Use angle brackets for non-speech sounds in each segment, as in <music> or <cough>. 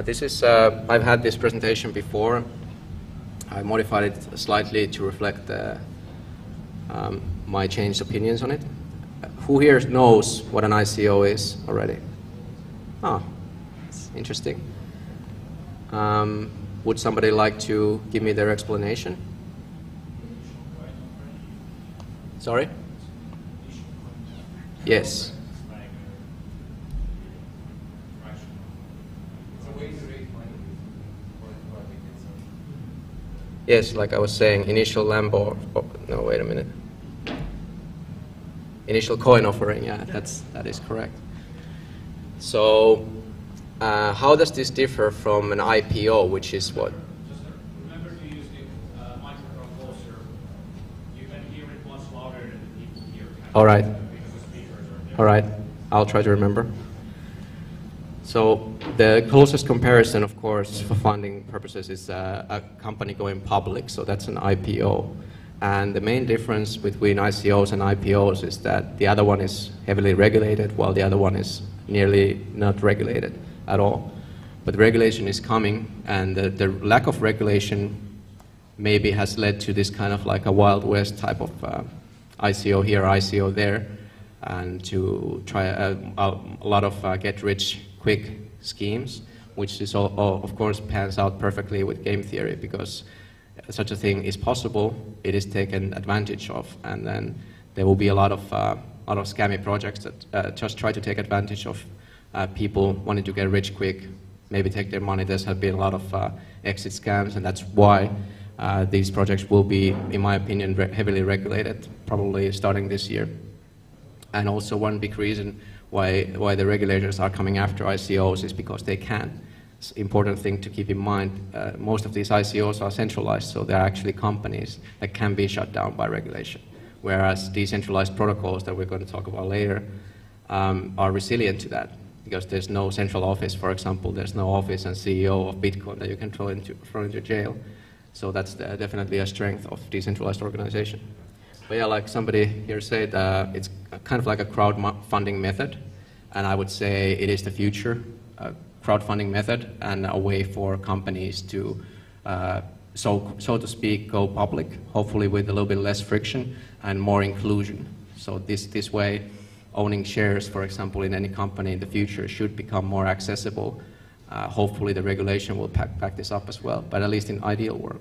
Uh, this is, uh, I've had this presentation before. I modified it slightly to reflect uh, um, my changed opinions on it. Who here knows what an ICO is already? Ah, it's interesting. Um, would somebody like to give me their explanation? Sorry? Yes. Yes, like I was saying, initial Lambo. Oh, no, wait a minute. Initial coin offering. Yeah, that's that is correct. So, uh, how does this differ from an IPO, which is what? Just remember to use the uh, microphone closer. You can hear it much louder than the people here can. All right. Because the speakers are there. All right, I'll try to remember. So the closest comparison, of course, for funding purposes is uh, a company going public, so that's an IPO. And the main difference between ICOs and IPOs is that the other one is heavily regulated, while the other one is nearly not regulated at all. But regulation is coming, and the, the lack of regulation maybe has led to this kind of like a Wild West type of uh, ICO here, ICO there, and to try a, a, a lot of uh, get rich quick schemes, which is all, all, of course pans out perfectly with game theory because such a thing is possible, it is taken advantage of, and then there will be a lot of, uh, lot of scammy projects that uh, just try to take advantage of uh, people wanting to get rich quick, maybe take their money. There's have been a lot of uh, exit scams, and that's why uh, these projects will be, in my opinion, re heavily regulated, probably starting this year. And also one big reason why, why the regulators are coming after ICOs is because they can. It's an important thing to keep in mind. Uh, most of these ICOs are centralized, so they're actually companies that can be shut down by regulation. Whereas decentralized protocols that we're going to talk about later um, are resilient to that because there's no central office, for example, there's no office and CEO of Bitcoin that you can throw into, throw into jail. So that's the, definitely a strength of decentralized organization. But yeah, like somebody here said, uh, it's kind of like a crowdfunding method, and I would say it is the future uh, crowdfunding method and a way for companies to, uh, so, so to speak, go public, hopefully with a little bit less friction and more inclusion. So this, this way, owning shares, for example, in any company in the future should become more accessible. Uh, hopefully the regulation will pack, pack this up as well, but at least in ideal world.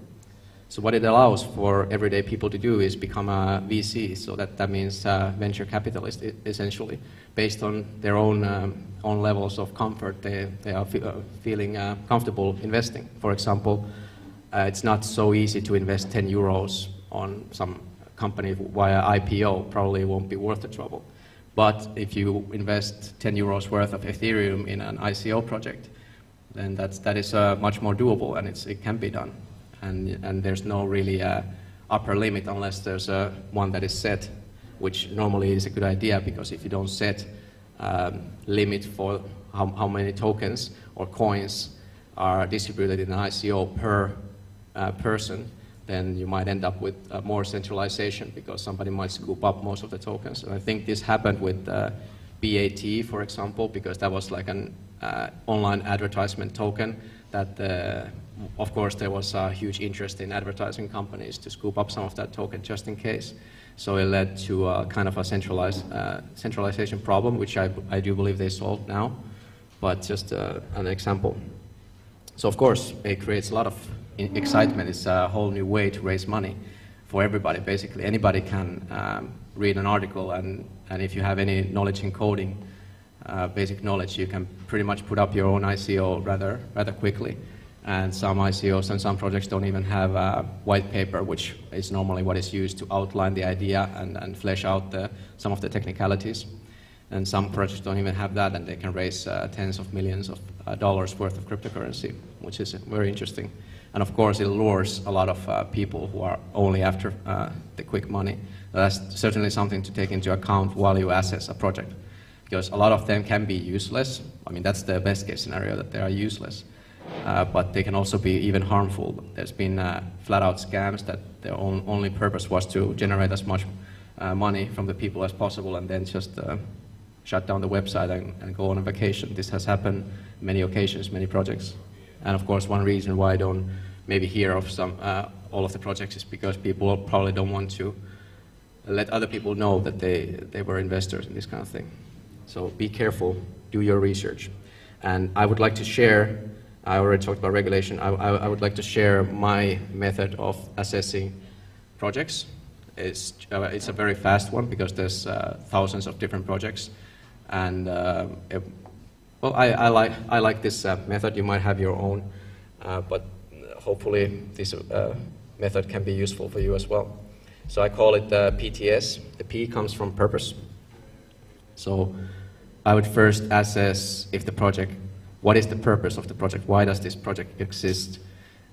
So what it allows for everyday people to do is become a VC. So that, that means uh, venture capitalist, essentially, based on their own um, own levels of comfort. They they are fe uh, feeling uh, comfortable investing. For example, uh, it's not so easy to invest 10 euros on some company via IPO. Probably won't be worth the trouble. But if you invest 10 euros worth of Ethereum in an ICO project, then that's, that is uh, much more doable, and it's, it can be done and, and there's no really uh, upper limit unless there's a one that is set, which normally is a good idea because if you don't set um, limit for how, how many tokens or coins are distributed in an ICO per uh, person, then you might end up with uh, more centralization because somebody might scoop up most of the tokens. And I think this happened with uh, BAT, for example, because that was like an uh, online advertisement token that uh, of course, there was a huge interest in advertising companies to scoop up some of that token just in case. So it led to a kind of a centralized, uh, centralization problem, which I, I do believe they solved now, but just uh, an example. So of course, it creates a lot of excitement. It's a whole new way to raise money for everybody, basically. Anybody can um, read an article, and, and if you have any knowledge in coding, uh, basic knowledge, you can pretty much put up your own ICO rather, rather quickly and some ICOs and some projects don't even have a white paper, which is normally what is used to outline the idea and, and flesh out the, some of the technicalities. And some projects don't even have that, and they can raise uh, tens of millions of uh, dollars worth of cryptocurrency, which is very interesting. And of course, it lures a lot of uh, people who are only after uh, the quick money. That's certainly something to take into account while you assess a project, because a lot of them can be useless. I mean, that's the best case scenario that they are useless uh, but they can also be even harmful. There's been uh, flat-out scams that their own, only purpose was to generate as much uh, money from the people as possible and then just uh, shut down the website and, and, go on a vacation. This has happened many occasions, many projects. And of course, one reason why I don't maybe hear of some uh, all of the projects is because people probably don't want to let other people know that they, they were investors in this kind of thing. So be careful, do your research. And I would like to share, I already talked about regulation, I, I, I would like to share my method of assessing projects. It's, uh, it's a very fast one because there's uh, thousands of different projects. And uh, it, well, I, I, like, I like this uh, method. You might have your own, uh, but hopefully this uh, method can be useful for you as well. So I call it PTS. The P comes from purpose. So I would first assess if the project, what is the purpose of the project? Why does this project exist?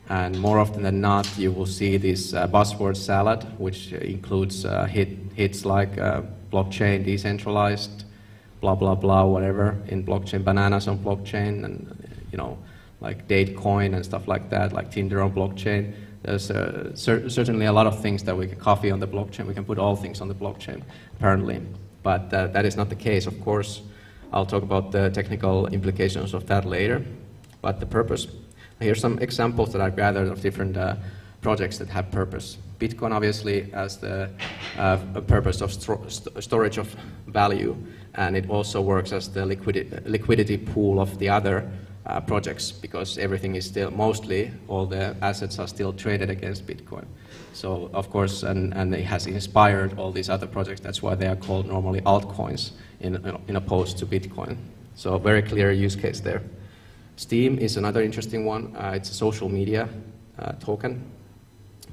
And more often than not, you will see this uh, buzzword salad, which includes uh, hit, hits like uh, blockchain, decentralized, blah, blah, blah, whatever, in blockchain, bananas on blockchain, and, you know, like Datecoin and stuff like that, like Tinder on blockchain. There's uh, cer certainly a lot of things that we can copy on the blockchain. We can put all things on the blockchain, apparently. But uh, that is not the case, of course. I'll talk about the technical implications of that later. But the purpose. Here's some examples that I've gathered of different uh, projects that have purpose. Bitcoin obviously has the uh, purpose of st storage of value, and it also works as the liquidity, liquidity pool of the other uh, projects because everything is still mostly all the assets are still traded against Bitcoin. So of course, and, and it has inspired all these other projects. That's why they are called normally altcoins in, in opposed to Bitcoin. So very clear use case there. Steem is another interesting one. Uh, it's a social media uh, token.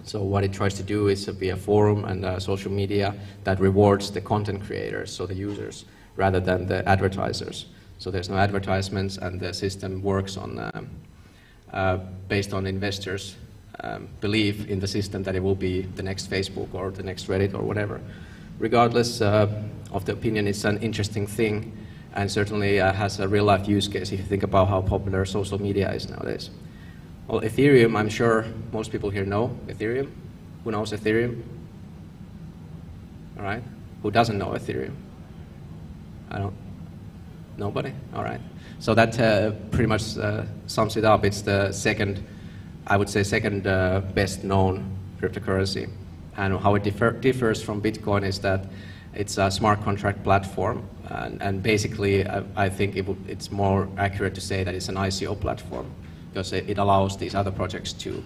So what it tries to do is to be a forum and social media that rewards the content creators, so the users, rather than the advertisers. So there's no advertisements, and the system works on um, uh, based on investors' um, belief in the system that it will be the next Facebook or the next Reddit or whatever. Regardless uh, of the opinion, it's an interesting thing, and certainly uh, has a real-life use case if you think about how popular social media is nowadays. Well, Ethereum, I'm sure most people here know Ethereum. Who knows Ethereum? All right. Who doesn't know Ethereum? I don't. Nobody? All right. So that uh, pretty much uh, sums it up. It's the second, I would say, second uh, best known cryptocurrency. And how it differ differs from Bitcoin is that it's a smart contract platform. And, and basically, I, I think it it's more accurate to say that it's an ICO platform because it, it, allows these other projects to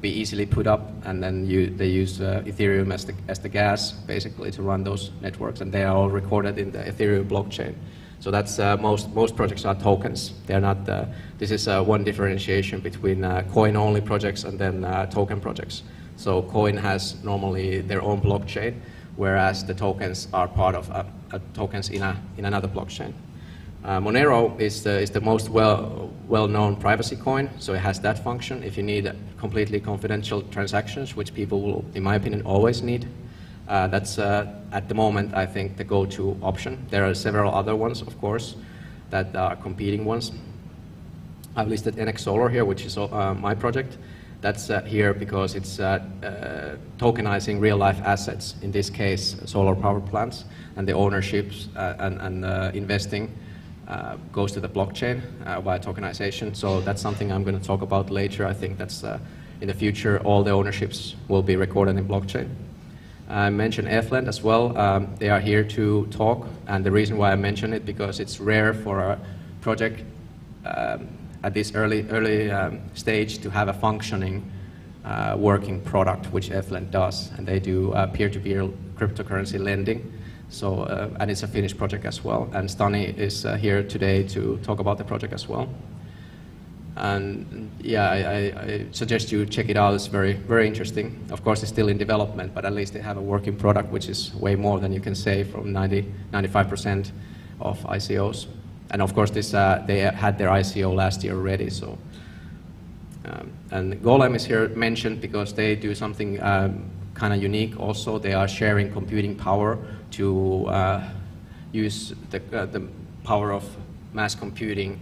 be easily put up, and then you, they use uh, Ethereum as the, as the gas, basically, to run those networks, and they are all recorded in the Ethereum blockchain. So that's uh, most most projects are tokens. They're not. Uh, this is uh, one differentiation between uh, coin-only projects and then uh, token projects. So coin has normally their own blockchain, whereas the tokens are part of uh, tokens in a in another blockchain. Monero is the, is the most well, well-known privacy coin, so it has that function. If you need completely confidential transactions, which people will, in my opinion, always need, uh, that's, uh, at the moment, I think, the go-to option. There are several other ones, of course, that are competing ones. I've listed NX Solar here, which is uh, my project. That's uh, here because it's uh, uh, tokenizing real-life assets, in this case, solar power plants, and the ownerships and, and investing goes to the blockchain via tokenization. So that's something I'm going to talk about later. I think that's in the future, all the ownerships will be recorded in blockchain. I mentioned ETHLend as well. Um, they are here to talk, and the reason why I mention it because it's rare for a project um, at this early early um, stage to have a functioning uh, working product, which ETHLend does, and they do uh, peer-to-peer cryptocurrency lending. So, uh, and it's a Finnish project as well. And Stani is uh, here today to talk about the project as well. And yeah, I, I, suggest you check it out. It's very, very interesting. Of course, it's still in development, but at least they have a working product, which is way more than you can say from 90, 95% of ICOs. And of course, this, uh, they had their ICO last year already. So, um, and Golem is here mentioned because they do something um, kind of unique. Also, they are sharing computing power to uh, use the, uh, the power of mass computing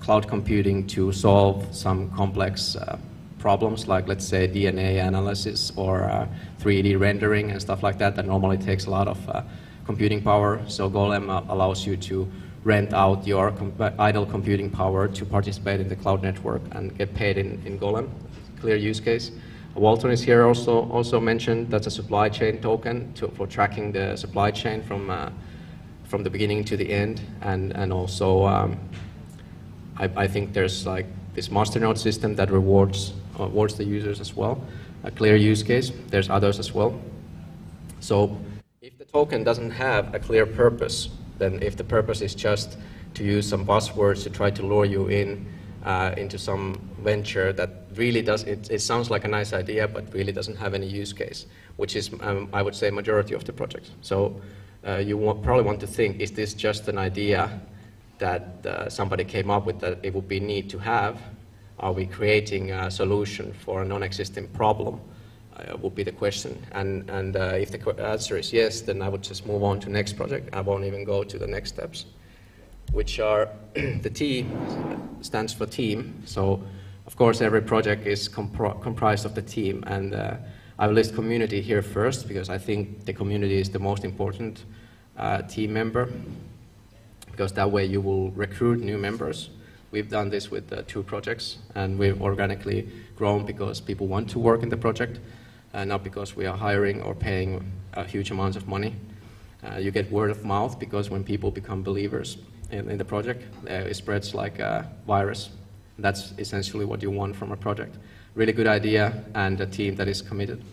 cloud computing to solve some complex uh, problems like let's say DNA analysis or uh, 3D rendering and stuff like that that normally takes a lot of uh, computing power. So Golem uh, allows you to rent out your com- idle computing power to participate in the cloud network and get paid in, in Golem. Clear use case. Walton is here also also mentioned. That's a supply chain token to, for tracking the supply chain from uh, from the beginning to the end, and and also um, I, I, think there's like this masternode system that rewards uh, rewards the users as well. A clear use case. There's others as well. So if the token doesn't have a clear purpose, then if the purpose is just to use some buzzwords to try to lure you in uh, into some venture that really does, it, it, sounds like a nice idea, but really doesn't have any use case, which is, um, I would say, majority of the projects. So uh, you want, probably want to think, is this just an idea that uh, somebody came up with that it would be neat to have? Are we creating a solution for a non-existing problem? Uh, would be the question. And, and uh, if the answer is yes, then I would just move on to next project. I won't even go to the next steps which are <clears throat> the T stands for team. So, of course, every project is compr comprised of the team, and uh, I will list community here first because I think the community is the most important uh, team member because that way you will recruit new members. We've done this with uh, two projects, and we've organically grown because people want to work in the project, uh, not because we are hiring or paying huge amounts of money. Uh, you get word of mouth because when people become believers, in, in the project, uh, it spreads like a virus. That's essentially what you want from a project. Really good idea and a team that is committed.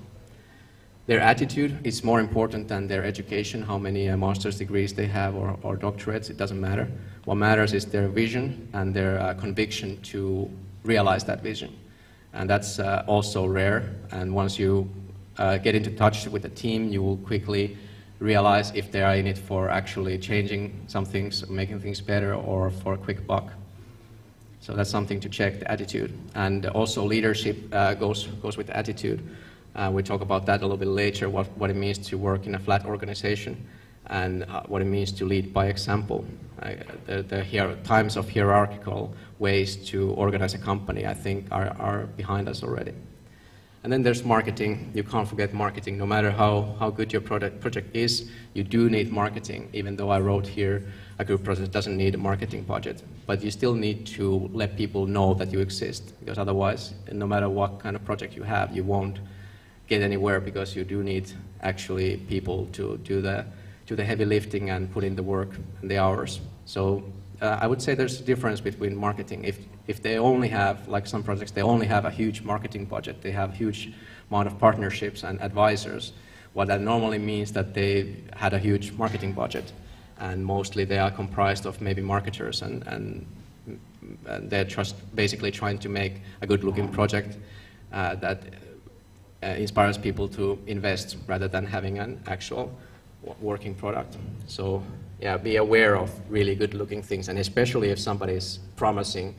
Their attitude is more important than their education, how many uh, master's degrees they have or, or, doctorates, it doesn't matter. What matters is their vision and their uh, conviction to realize that vision. And that's uh, also rare. And once you uh, get into touch with the team, you will quickly realize if they are in it for actually changing some things, making things better, or for a quick buck. So that's something to check, the attitude. And also leadership uh, goes, goes with attitude. Uh, we talk about that a little bit later, what, what it means to work in a flat organization and uh, what it means to lead by example. the, the times of hierarchical ways to organize a company, I think, are, are behind us already. And then there's marketing. You can't forget marketing. No matter how, how good your product, project is, you do need marketing, even though I wrote here a group project doesn't need a marketing budget. But you still need to let people know that you exist, because otherwise, no matter what kind of project you have, you won't get anywhere because you do need actually people to do the, do the heavy lifting and put in the work and the hours. So uh, I would say there's a difference between marketing. If, if they only have, like some projects, they only have a huge marketing budget, they have huge amount of partnerships and advisors, what that normally means that they had a huge marketing budget. And mostly they are comprised of maybe marketers and, and, and they're just basically trying to make a good looking project uh, that uh, inspires people to invest rather than having an actual working product. So yeah, be aware of really good-looking things, and especially if somebody is promising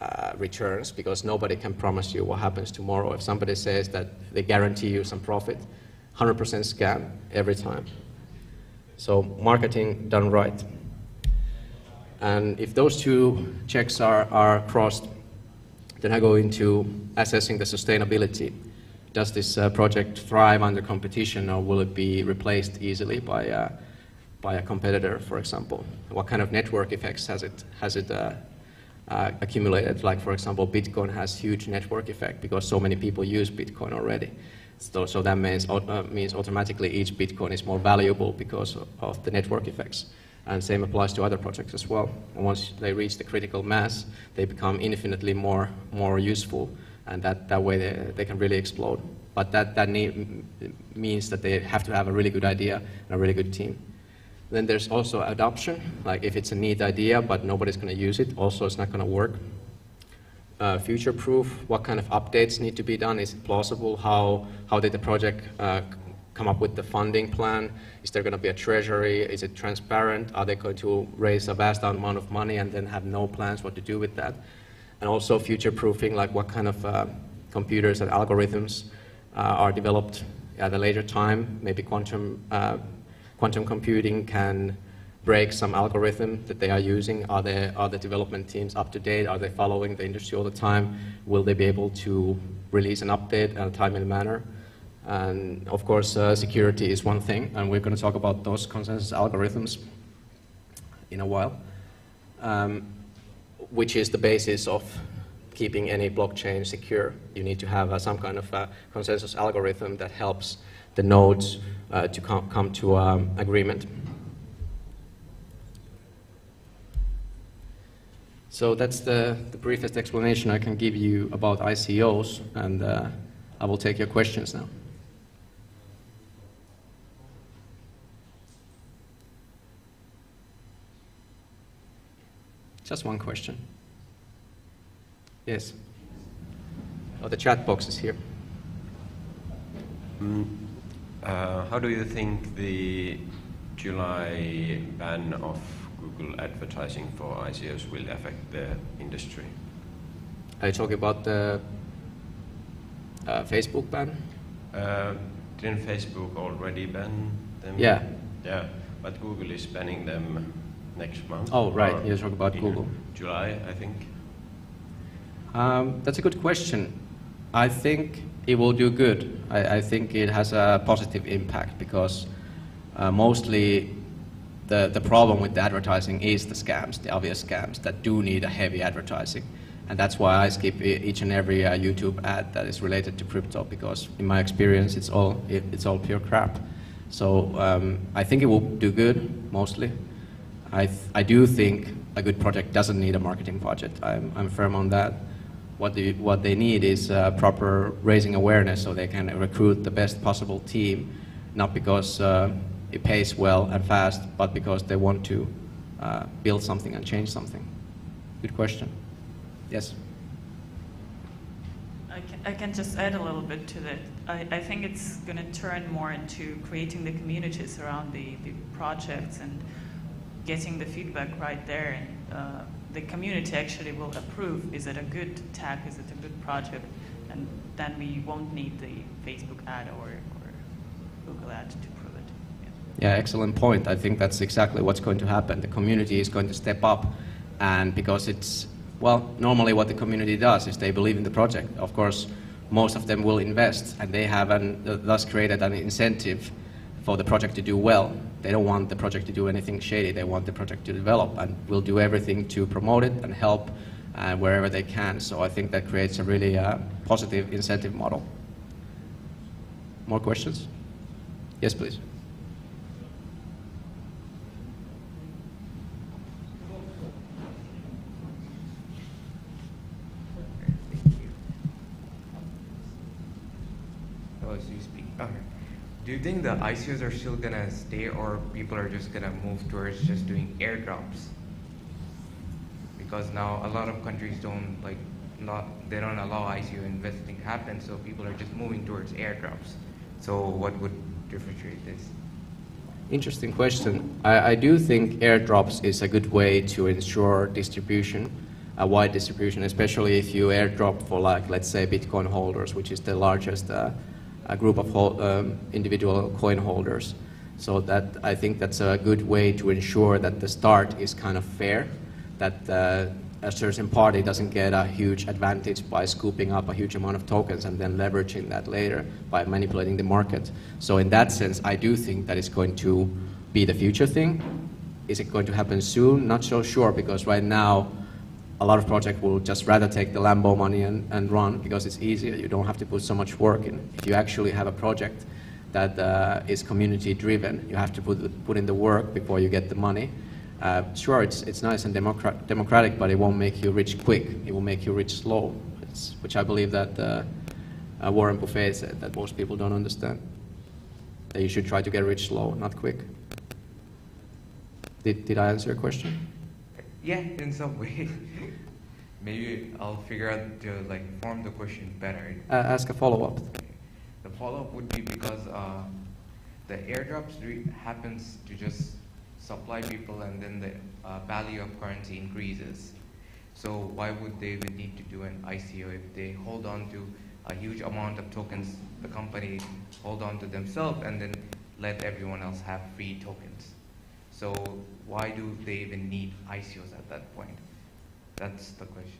uh, returns, because nobody can promise you what happens tomorrow. If somebody says that they guarantee you some profit, 100% scam every time. So marketing done right. And if those two checks are, are crossed, then I go into assessing the sustainability. Does this uh, project thrive under competition, or will it be replaced easily by uh, by a competitor, for example? What kind of network effects has it, has it uh, uh, accumulated? Like, for example, Bitcoin has huge network effect because so many people use Bitcoin already. So, so that means, uh, means automatically each Bitcoin is more valuable because of, of the network effects. And same applies to other projects as well. And once they reach the critical mass, they become infinitely more, more useful, and that, that way they, they can really explode. But that, that need, means that they have to have a really good idea and a really good team. Then there's also adoption, like if it's a neat idea but nobody's going to use it, also it's not going to work. Uh, future proof, what kind of updates need to be done? Is it plausible? How, how did the project uh, come up with the funding plan? Is there going to be a treasury? Is it transparent? Are they going to raise a vast amount of money and then have no plans what to do with that? And also future proofing, like what kind of uh, computers and algorithms uh, are developed at a later time, maybe quantum uh, quantum computing can break some algorithm that they are using? Are, they, are the development teams up to date? Are they following the industry all the time? Will they be able to release an update in a timely manner? And of course, uh, security is one thing, and we're going to talk about those consensus algorithms in a while. um, which is the basis of keeping any blockchain secure. You need to have uh, some kind of uh, consensus algorithm that helps the nodes uh, to com come to um, agreement. So that's the, the briefest explanation I can give you about ICOs, and uh, I will take your questions now. Just one question. Yes. Oh, the chat box is here. Mm, uh, how do you think the July ban of Google advertising for ICOs will affect the industry? Are you talking about the uh, Facebook ban? Uh, didn't Facebook already ban them? Yeah. Yeah, but Google is banning them next month. Oh, right. You're talking about Google. July, I think. Um, that's a good question. I think it will do good. I, I think it has a positive impact because uh, mostly the, the problem with the advertising is the scams, the obvious scams that do need a heavy advertising. And that's why I skip each and every uh, YouTube ad that is related to crypto because in my experience it's all, it, it's all pure crap. So um, I think it will do good, mostly. I, I do think a good project doesn't need a marketing budget. I'm, I'm firm on that. What they, what they need is uh, proper raising awareness so they can recruit the best possible team, not because uh, it pays well and fast, but because they want to uh, build something and change something. Good question. Yes. I can, I can just add a little bit to that. I, I think it's going to turn more into creating the communities around the, the projects and getting the feedback right there. And uh, the community actually will approve is it a good tag, is it a good project? And then we won't need the Facebook ad or, or Google ad to prove it. Yeah. Yeah, excellent point. I think that's exactly what's going to happen. The community is going to step up, and because it's, well, normally what the community does is they believe in the project. Of course, most of them will invest, and they have an, uh, thus created an incentive for the project to do well. They don't want the project to do anything shady. They want the project to develop, and we'll do everything to promote it and help uh, wherever they can. So I think that creates a really uh, positive incentive model. More questions? Yes, please. Oh, so you speak. Okay. Do you think the ICOs are still gonna stay, or people are just gonna move towards just doing airdrops? Because now a lot of countries don't like, not they don't allow ICO investing to happen, so people are just moving towards airdrops. So what would differentiate this? Interesting question. I, I do think airdrops is a good way to ensure distribution, a wide distribution, especially if you airdrop for like, let's say, Bitcoin holders, which is the largest uh, a group of hol- um, individual coin holders. So that I think that's a good way to ensure that the start is kind of fair, that uh, a certain party doesn't get a huge advantage by scooping up a huge amount of tokens and then leveraging that later by manipulating the market. So in that sense, I do think that it's going to be the future thing. Is it going to happen soon? Not so sure because right now a lot of projects will just rather take the Lambo money and, and run because it's easier. You don't have to put so much work in. If you actually have a project that uh, is community driven, you have to put, put in the work before you get the money. Uh, sure, it's, it's nice and democra- democratic, but it won't make you rich quick. It will make you rich slow, it's, which I believe that uh, uh, Warren Buffett said that most people don't understand. That you should try to get rich slow, not quick. Did, did I answer your question? Yeah, in some way. <laughs> Maybe I'll figure out to like form the question better. Uh, ask a follow up. The follow-up would be because uh, the airdrops re- happens to just supply people and then the uh, value of currency increases. So why would they even need to do an ICO if they hold on to a huge amount of tokens, the company hold on to themselves and then let everyone else have free tokens? So why do they even need ICOs at that point? That's the question.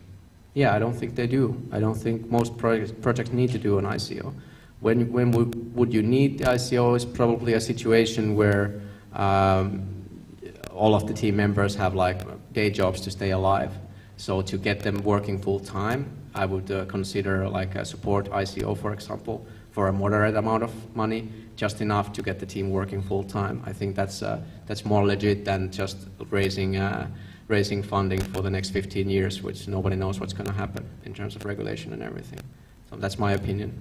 Yeah, I don't think they do. I don't think most projects, projects need to do an ICO. When, when would, would you need the ICO is probably a situation where um, all of the team members have like day jobs to stay alive. So to get them working full time, I would uh, consider like a support ICO, for example, for a moderate amount of money, just enough to get the team working full time. I think that's uh, that's more legit than just raising uh, raising funding for the next 15 years, which nobody knows what's going to happen in terms of regulation and everything. So that's my opinion.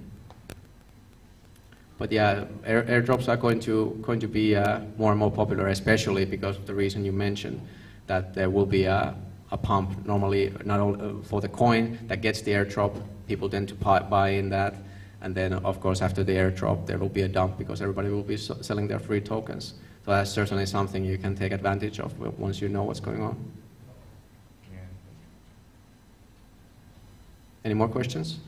But yeah, air, airdrops are going to going to be uh, more and more popular, especially because of the reason you mentioned that there will be a, a pump normally not only uh, for the coin that gets the airdrop. People tend to buy, in that, and then of course after the airdrop there will be a dump because everybody will be selling their free tokens. So that's certainly something you can take advantage of once you know what's going on. Any more questions?